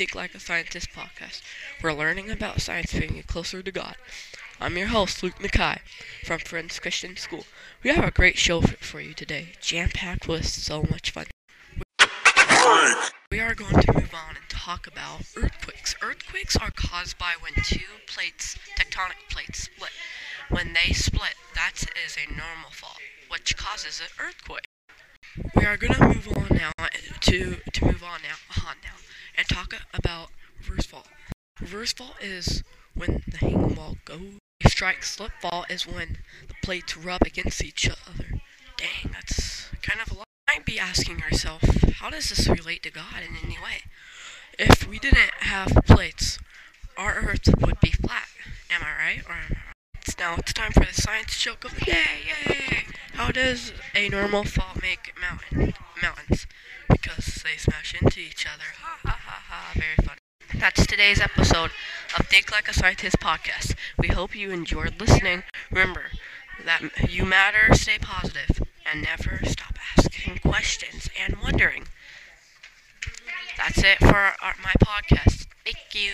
Think Like a Scientist podcast. We're learning about science, bringing you closer to God. I'm your host, Luke Mackay from Friends Christian School. We have a great show for, you today, jam-packed with so much fun. We are going to move on and talk about earthquakes. Earthquakes are caused by when two plates, tectonic plates, split. When they split, that is a normal fault, which causes an earthquake. We are to move on now uh, to to move on now on now and talk about reverse fault. Reverse fault is when the hanging wall goes. Strike slip fault is when the plates rub against each other. Dang, that's kind of a lot. You might be asking yourself, how does this relate to God in any way? If we didn't have plates, our Earth would be flat. Am I right? Or am I wrong? It's now it's time for the science joke of the day. Yay! How does a normal mountain mountains? Because they smash into each other. Ha ha ha ha. Very funny. That's today's episode of Think Like a Scientist podcast. We hope you enjoyed listening. Remember that you matter, stay positive, and never stop asking questions and wondering. That's it for our, my podcast. Thank you.